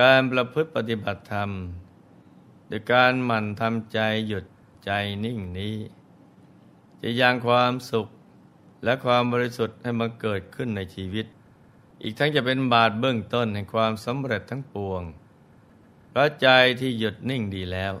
การประพฤติปฏิบัติธรรมโดยการหมั่นทำใจหยุดใจนิ่งนี้ จะยังความสุขและความบริสุทธิ์ให้มันเกิดขึ้นในชีวิต อีกทั้งจะเป็นบาทเบื้องต้นแห่งความสำเร็จทั้งปวง เพราะใจที่หยุดนิ่งดีแล้ว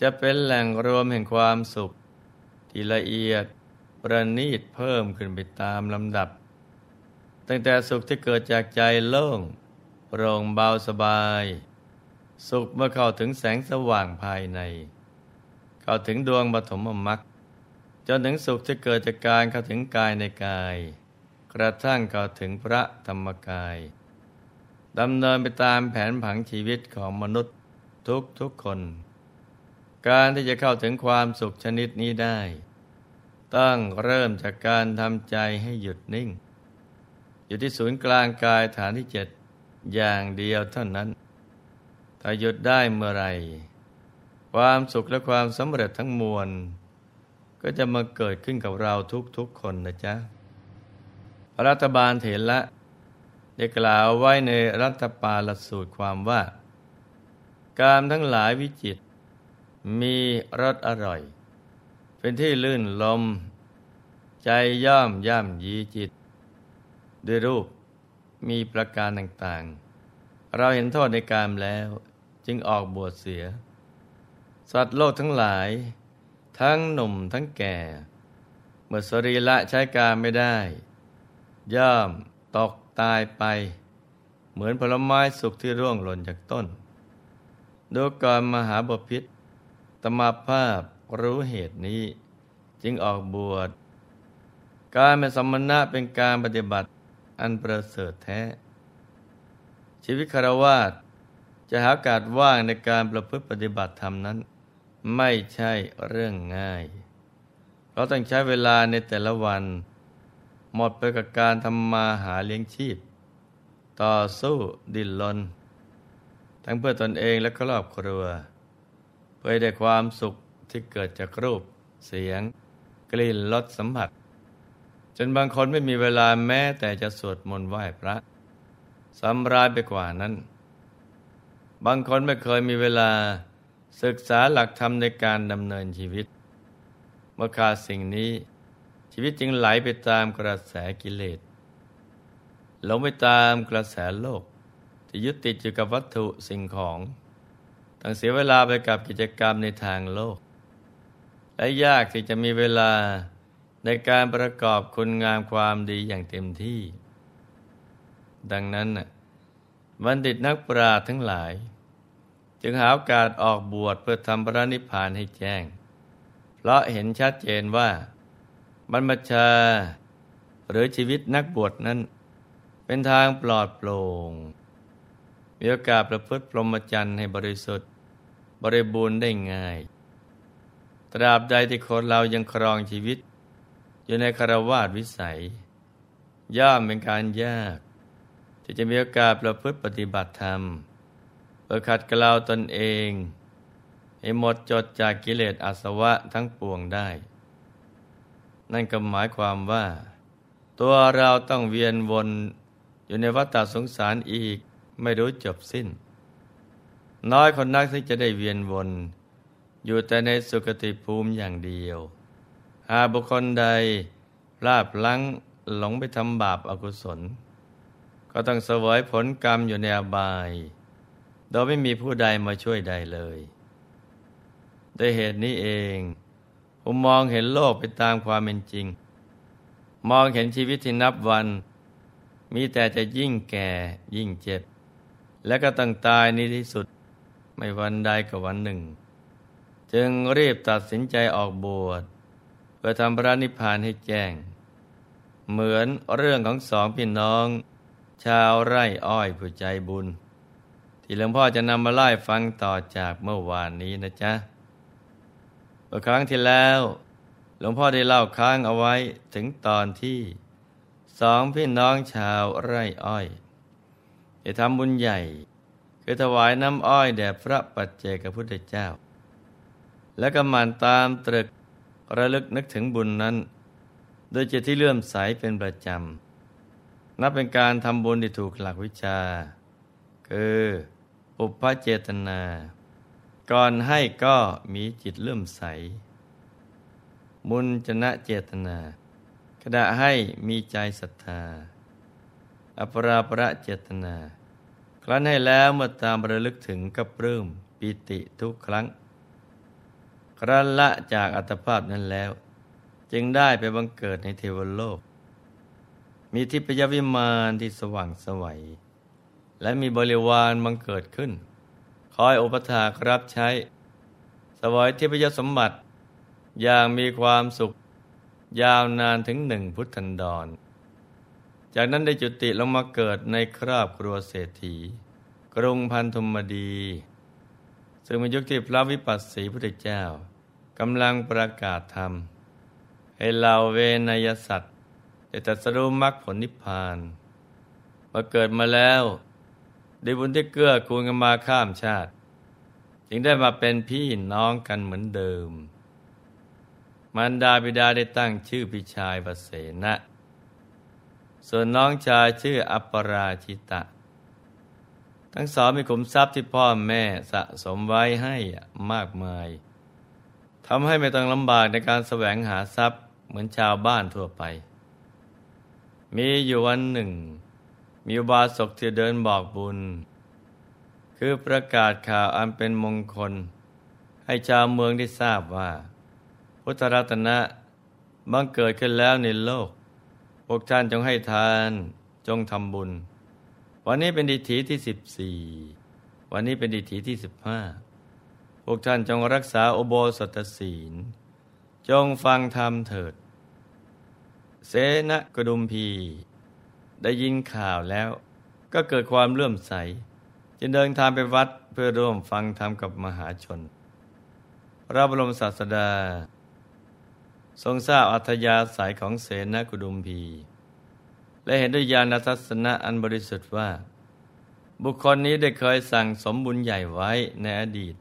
จะเป็นแหล่งรวมแห่งความสุข ที่ละเอียดประณีตเพิ่มขึ้นไปตามลำดับ ตั้งแต่สุขที่เกิดจากใจโล่ง โปร่งเบาสบาย สุขเมื่อเข้าถึงแสงสว่างภายใน เข้าถึงดวงปฐมมรรคจนถึงสุขที่เกิดจากการเข้าถึงกายในกาย กระทั่งเข้าถึงพระธรรมกายดำเนินไปตามแผนผังชีวิตของมนุษย์ทุกทุกคน การที่จะเข้าถึงความสุขชนิดนี้ได้ ต้องเริ่มจากการทำใจให้หยุดนิ่ง อยู่ที่ศูนย์กลางกายฐานที่เจ็ด อย่างเดียวเท่านั้น ถ้าหยุดได้เมื่อไร ความสุขและความสำเร็จทั้งมวล ก็จะมาเกิดขึ้นกับเราทุกๆคนนะจ๊ะรัฐบาลเถรละได้กล่าวไว้ในรัฐปาลสูตรความว่า การทั้งหลายวิจิต มีรสอร่อย เป็นที่ลื่นลม ใจย่อมย่ำยีจิต ด้วยรูป มีประการต่างๆ เราเห็นโทษในกามแล้วจึงออกบวชเสีย สัตว์โลกทั้งหลาย ทั้งหนุ่มทั้งแก่ เมื่อสรีละใช้การไม่ได้ ย่อมตกตายไป เหมือนผลไม้สุกที่ร่วงหล่นจากต้นดูก่อนมหาบพิษตมาภาพรู้เหตุนี้ จึงออกบวช การเป็นสมณะเป็นการปฏิบัติ อันประเสริฐแท้ ชีวิตคารวาสจะหาโอกาสว่างในการประพฤติปฏิบัติธรรมนั้น ไม่ใช่เรื่องง่าย เราต้องใช้เวลาในแต่ละวัน หมดไปกับการทำมาหาเลี้ยงชีพ ต่อสู้ดิ้นรนทั้งเพื่อตนเองและครอบครัว เพื่อได้ความสุขที่เกิดจากรูป เสียง กลิ่นรสสัมผัส จนบางคนไม่มีเวลาแม้แต่จะสวดมนต์ไหว้พระสำราญไปกว่านั้น บางคนไม่เคยมีเวลาศึกษาหลักธรรมในการดำเนินชีวิต เมื่อขาดสิ่งนี้ชีวิตจึงไหลไปตามกระแสกิเลสหลงไปตามกระแสโลกที่ยึดติดอยู่กับวัตถุสิ่งของต้องเสียเวลาไปกับกิจกรรมในทางโลก และยากที่จะมีเวลา ในการประกอบคุณงามความดีอย่างเต็มที่ ดังนั้นบัณฑิตนักปราชญ์ทั้งหลาย จึงหาโอกาสออกบวชเพื่อทำพระนิพพานให้แจ้ง เพราะเห็นชัดเจนว่า บรรพชา หรือชีวิตนักบวชนั้น เป็นทางปลอดโปร่งมีโอกาสประพฤติพรหมจรรย์ให้บริสุทธิ์ บริบูรณ์ได้ง่าย ตราบใดที่คนเรายังครองชีวิต อยู่ในคารวาสวิสัย ย่อมเป็นการยาก ที่จะมีโอกาสประพฤติปฏิบัติธรรมเพื่อขัดเกลาตนเอง ให้หมดจดจากกิเลสอาสวะทั้งปวงได้ นั่นก็หมายความว่า ตัวเราต้องเวียนวนอยู่ในวัฏสงสารอีกไม่รู้จบสิ้น น้อยคนนักที่จะได้เวียนวน อยู่แต่ในสุคติภูมิอย่างเดียว หากบุคคลใดพลาดพลั้งหลงไปทำบาปอากุศล ก็ต้องเสวยผลกรรมอยู่ในอบาย โดยไม่มีผู้ใดมาช่วยใดเลยด้วยเหตุนี้เองผมมองเห็นโลกไปตามความเป็นจริง มองเห็นชีวิตที่นับวัน มีแต่จะยิ่งแก่ยิ่งเจ็บ และก็ต้องตายในที่สุด ไม่วันใดกับวันหนึ่งจึงรีบตัดสินใจออกบวช เพื่อทำพระนิพพานให้แจ้ง เหมือนเรื่องของสองพี่น้อง ชาวไร่อ้อยผู้ใจบุญ ที่หลวงพ่อจะนำมาไล่ฟังต่อจากเมื่อวานนี้นะจ๊ะเมื่อครั้งที่แล้ว หลวงพ่อได้เล่าค้างเอาไว้ถึงตอนที่สองพี่น้องชาวไร่อ้อยจะทำบุญใหญ่ คือถวายน้ำอ้อยแด่พระปัจเจกพุทธเจ้า และก็มันตามตรึก ระลึกนึกถึงบุญนั้น โดยจิตที่เลื่อมใสเป็นประจำ นับเป็นการทำบุญที่ถูกหลักวิชา คืออุปเจตนา ก่อนให้ก็มีจิตเลื่อมใส มุนจนะเจตนาขณะให้มีใจศรัทธา อปราประเจตนา ครั้นให้แล้วเมื่อตามระลึกถึงกับปลื้มปิติทุกครั้ง ครั้นละจากอัตภาพนั้นแล้ว จึงได้ไปบังเกิดในเทวโลก มีทิพยวิมานที่สว่างสวัย และมีบริวารบังเกิดขึ้น คอยอุปถากรับใช้ สวยทิพยสมบัติ อย่างมีความสุข ยาวนานถึงหนึ่งพุทธันดร จากนั้นได้จุติลงมาเกิดในครอบครัวเศรษฐี กรุงพันธุมดีซึ่งเป็นยุคที่พระวิปัสสีพุทธเจ้า กำลังประกาศธรรม ให้เหล่าเวนยสัตว์ได้ตรัสรู้มรรคผลนิพพานมาเกิดมาแล้วได้บุญที่เกื้อกูลกันมาข้ามชาติ จึงได้มาเป็นพี่น้องกันเหมือนเดิมมันดาบิดาได้ตั้งชื่อพี่ชายประเสนะ ส่วนน้องชายชื่ออัปราชิตะ ทั้งสองมีขุมทรัพย์ที่พ่อแม่สะสมไว้ให้มากมาย ทำให้ไม่ต้องลำบากในการแสวงหาทรัพย์เหมือนชาวบ้านทั่วไป มีอยู่วันหนึ่ง มีอุบาสกที่เดินบอกบุญ คือประกาศข่าวอันเป็นมงคล ให้ชาวเมืองได้ทราบว่า พุทธรัตนะบังเกิดขึ้นแล้วในโลก พวกท่านจงให้ทานจงทำบุญ วันนี้เป็นดิถีที่สิบสี่วันนี้เป็นดิถีที่สิบห้า วกท่านจงรักษาโอโบสถศีล จงฟังธรรมเถิด เสนกดุมพี ได้ยินข่าวแล้วก็เกิดความเลื่อมใส จึงเดินทางไปวัดเพื่อร่วมฟังธรรมกับมหาชนพระบรมศาสดา ทรงทราบอัธยาศัยของเสนกุดุมพี และเห็นด้วยญาณทัศนะอันบริสุทธิ์ว่า บุคคลนี้ได้เคยสั่งสมบุญใหญ่ไว้ในอดีต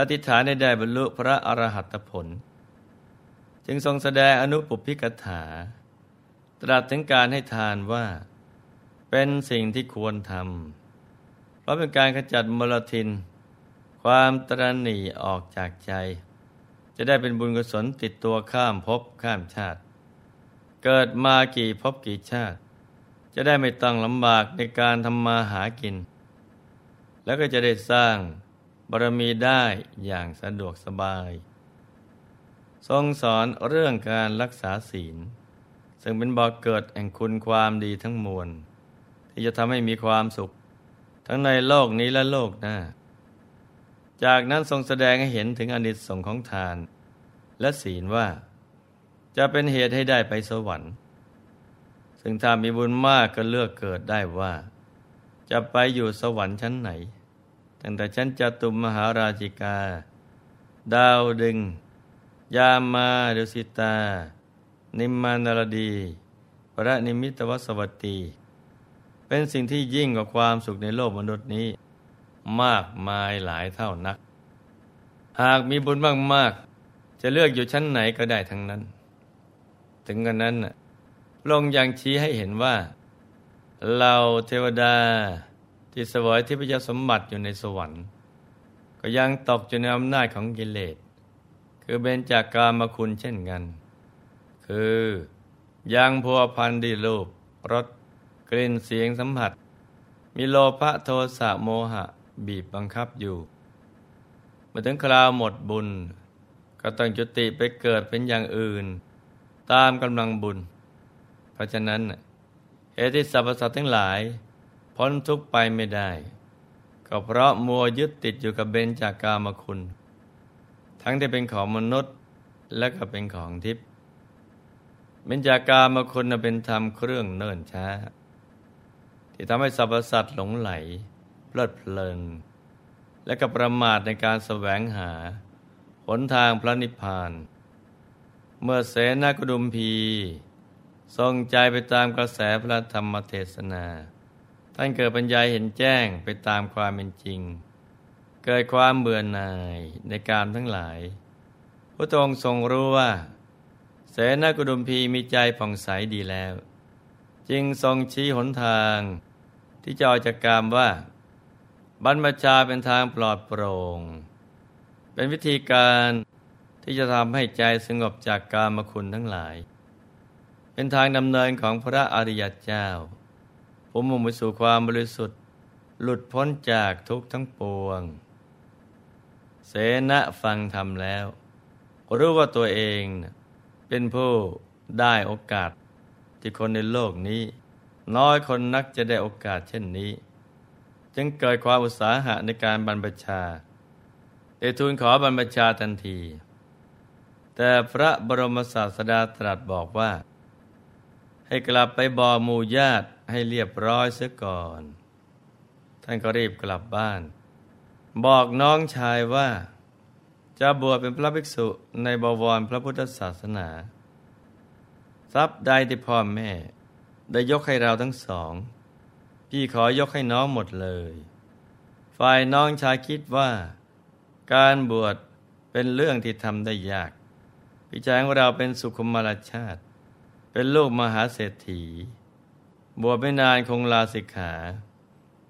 และติฐานได้บรรลุพระอรหัตผล จึงทรงแสดงอนุปพิกถา ตรัสถึงการให้ทานว่า เป็นสิ่งที่ควรทำเพราะเป็นการขจัดมลทิน ความตรณีออกจากใจ จะได้เป็นบุญกุศลติดตัวข้ามภพข้ามชาติ เกิดมากี่ภพกี่ชาติ จะได้ไม่ต้องลำบากในการทำมาหากิน แล้วก็จะได้สร้าง บารมีได้อย่างสะดวกสบาย ทรงสอนเรื่องการรักษาศีล ซึ่งเป็นบ่อกเกิดแห่งคุณความดีทั้งมวล ที่จะทำให้มีความสุข ทั้งในโลกนี้และโลกหน้า จากนั้นทรงแสดงให้เห็นถึงอนิสงค์ของทาน และศีลว่า จะเป็นเหตุให้ได้ไปสวรรค์ ซึ่งถ้ามีบุญมากก็เลือกเกิดได้ว่า จะไปอยู่สวรรค์ชั้นไหน ตั้งแต่ชั้นจตุมมหาราชิกา ดาวดึง ยามาดุสิตา นิมมานารดีพระนิมิตวสวัตตี เป็นสิ่งที่ยิ่งกว่าความสุขในโลกมนุษย์นี้ มากมายหลายเท่านัก หากมีบุญมากๆ จะเลือกอยู่ชั้นไหนก็ได้ทั้งนั้น ถึงกันนั้นลงยังชี้ให้เห็นว่า เราเทวดา ที่สวยที่พระเจ้าสมบัติอยู่ในสวรรค์ ก็ยังตกอยู่ในอำนาจของกิเลส คือเบญจากกามคุณเช่นกัน คือยังพัวพันดีรูปรสกลิ่นเสียงสัมผัส มีโลภะโทสะโมหะบีบบังคับอยู่เมื่อถึงคราวหมดบุญ ก็ต้องจุติไปเกิดเป็นอย่างอื่น ตามกำลังบุญ เพราะฉะนั้นเหตุที่สรรพสัตว์ทั้งหลาย พ้นทุกไปไม่ได้ ก็เพราะมัวยึดติดอยู่กับเบญจากกามคุณ ทั้งที่เป็นของมนุษย์และก็เป็นของทิพย์เบญจากามคุณเป็นธรรมเครื่องเนิ่นช้า ที่ทำให้สรรพสัตว์หลงไหลเพลิดเพลิน และก็ประมาทในการแสวงหาหนทางพระนิพพาน เมื่อเสนากุดุมพีทรงใจไปตามกระแสพระธรรมเทศนา ท่านเกิดปัญญาเห็นแจ้งไปตามความเป็นจริง เกิดความเบื่อหน่ายในการทั้งหลาย พระองค์ทรงรู้ว่า เสนากุดุมพีมีใจผ่องใสดีแล้ว จึงทรงชี้หนทาง ที่จะออกจากกามว่า บรรพชาเป็นทางปลอดโปร่ง เป็นวิธีการที่จะทำให้ใจสงบจากกามคุณทั้งหลาย เป็นทางดำเนินของพระอริยเจ้า ผู้มุ่งไปสู่ความบริสุทธิ์ หลุดพ้นจากทุกข์ทั้งปวง เสนะฟังธรรมแล้ว รู้ว่าตัวเองเป็นผู้ได้โอกาสที่คนในโลกนี้ น้อยคนนักจะได้โอกาสเช่นนี้ จึงเกิดความอุตสาหะในการบรรพชาได้ทูลขอบรรพชาทันที แต่พระบรมศาสดาตรัสบอกว่า ให้กลับไปบอกหมู่ญาติ ให้เรียบร้อยเสียก่อน ท่านก็รีบกลับบ้าน บอกน้องชายว่า จะบวชเป็นพระภิกษุในบวรพระพุทธศาสนา ทรัพย์ใดที่พ่อแม่ ได้ยกให้เราทั้งสอง พี่ขอยกให้น้องหมดเลย ฝ่ายน้องชายคิดว่า การบวชเป็นเรื่องที่ทำได้ยากพี่ชายของเราเป็นสุขุมารชาติ เป็นลูกมหาเศรษฐี บวชไม่นานคงลาสิกขา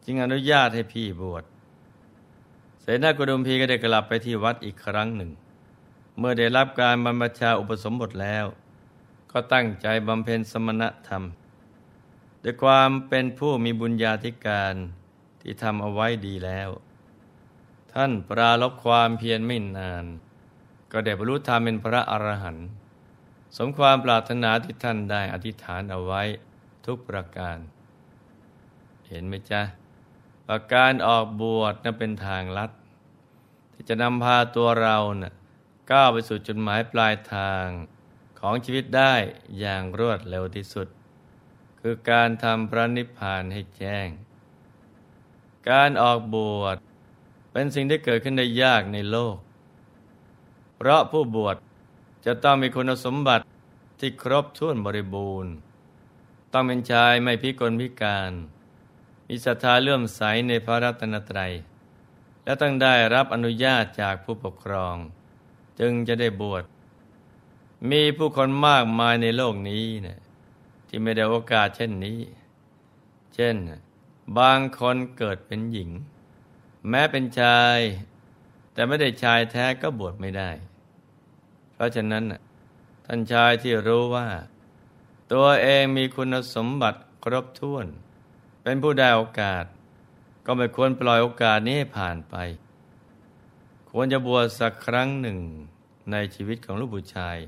จึงอนุญาตให้พี่บวชเสนากุดุมพีก็ได้กลับไปที่วัดอีกครั้งหนึ่ง เมื่อได้รับการบรรพชาอุปสมบทแล้ว ก็ตั้งใจบำเพ็ญสมณธรรม ด้วยความเป็นผู้มีบุญญาธิการที่ทำเอาไว้ดีแล้ว ท่านปราลบความเพียรไม่นาน ก็ได้บรรลุธรรมเป็นพระอรหันต์สมความปรารถนาที่ท่านได้อธิษฐานเอาไว้ ทุกประการ เห็นไหมจ๊ะว่าการออกบวชนั้นเป็นทางลัด ที่จะนำพาตัวเรานะ่ะก้าวไปสู่จุดหมายปลายทางของชีวิตได้อย่างรวดเร็วที่สุด คือการทำพระนิพพานให้แจ้ง การออกบวชเป็นสิ่งที่เกิดขึ้นได้ยากในโลก เพราะผู้บวชจะต้องมีคุณสมบัติที่ครบถ้วนบริบูรณ์ ต้องเป็นชายไม่พิกลพิการ มีศรัทธาเลื่อมใสในพระรัตนตรัย และต้องได้รับอนุญาตจากผู้ปกครอง จึงจะได้บวช มีผู้คนมากมายในโลกนี้นะที่ไม่ได้โอกาสเช่นนี้ เช่น บางคนเกิดเป็นหญิง แม้เป็นชาย แต่ไม่ได้ชายแท้ก็บวชไม่ได้ เพราะฉะนั้นท่านชายที่รู้ว่า ตัวเองมีคุณสมบัติครบถ้วน เป็นผู้ได้โอกาส ก็ไม่ควรปล่อยโอกาสนี้ให้ผ่านไป ควรจะบวชสักครั้งหนึ่งในชีวิตของลูกผู้ชาย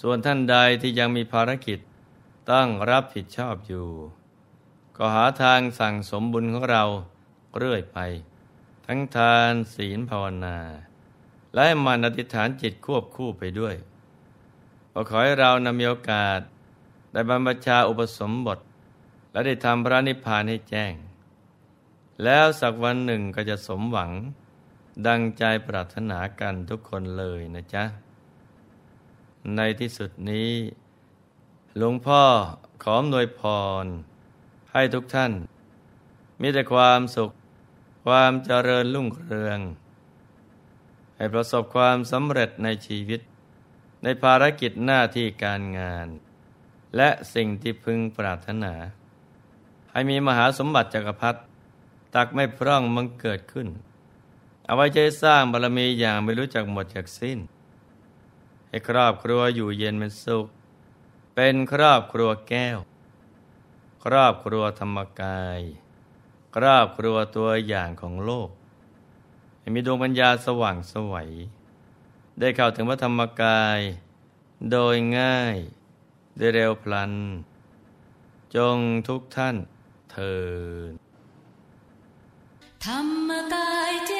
ส่วนท่านใดที่ยังมีภารกิจต้องรับผิดชอบอยู่ ก็หาทางสั่งสมบุญของเราเรื่อยไป ทั้งทานศีลภาวนา และมันอธิษฐานจิตควบคู่ไปด้วย ก็ขอให้เรานำมีโอกาส ได้บรรพชาอุปสมบท และได้ทำพระนิพพานให้แจ้ง แล้วสักวันหนึ่งก็จะสมหวัง ดังใจปรารถนากันทุกคนเลยนะจ๊ะ ในที่สุดนี้ หลวงพ่อขอมนวยพร ให้ทุกท่าน มีแต่ความสุข ความเจริญรุ่งเรือง ให้ประสบความสำเร็จในชีวิต ในภารกิจหน้าที่การงาน และสิ่งที่พึงปรารถนา ให้มีมหาสมบัติจักรพรรดิตักไม่พร่องมังเกิดขึ้น เอาไว้ใจสร้างบารมีอย่างไม่รู้จักหมดจากสิ้น ให้ครอบครัวอยู่เย็นเป็นสุข เป็นครอบครัวแก้ว ครอบครัวธรรมกาย ครอบครัวตัวอย่างของโลก ให้มีดวงปัญญาสว่างสวัย ได้เข้าถึงพระธรรมกาย โดยง่ายได้เร็วพลัน จงทุกท่านเถิดธรรมกายเจ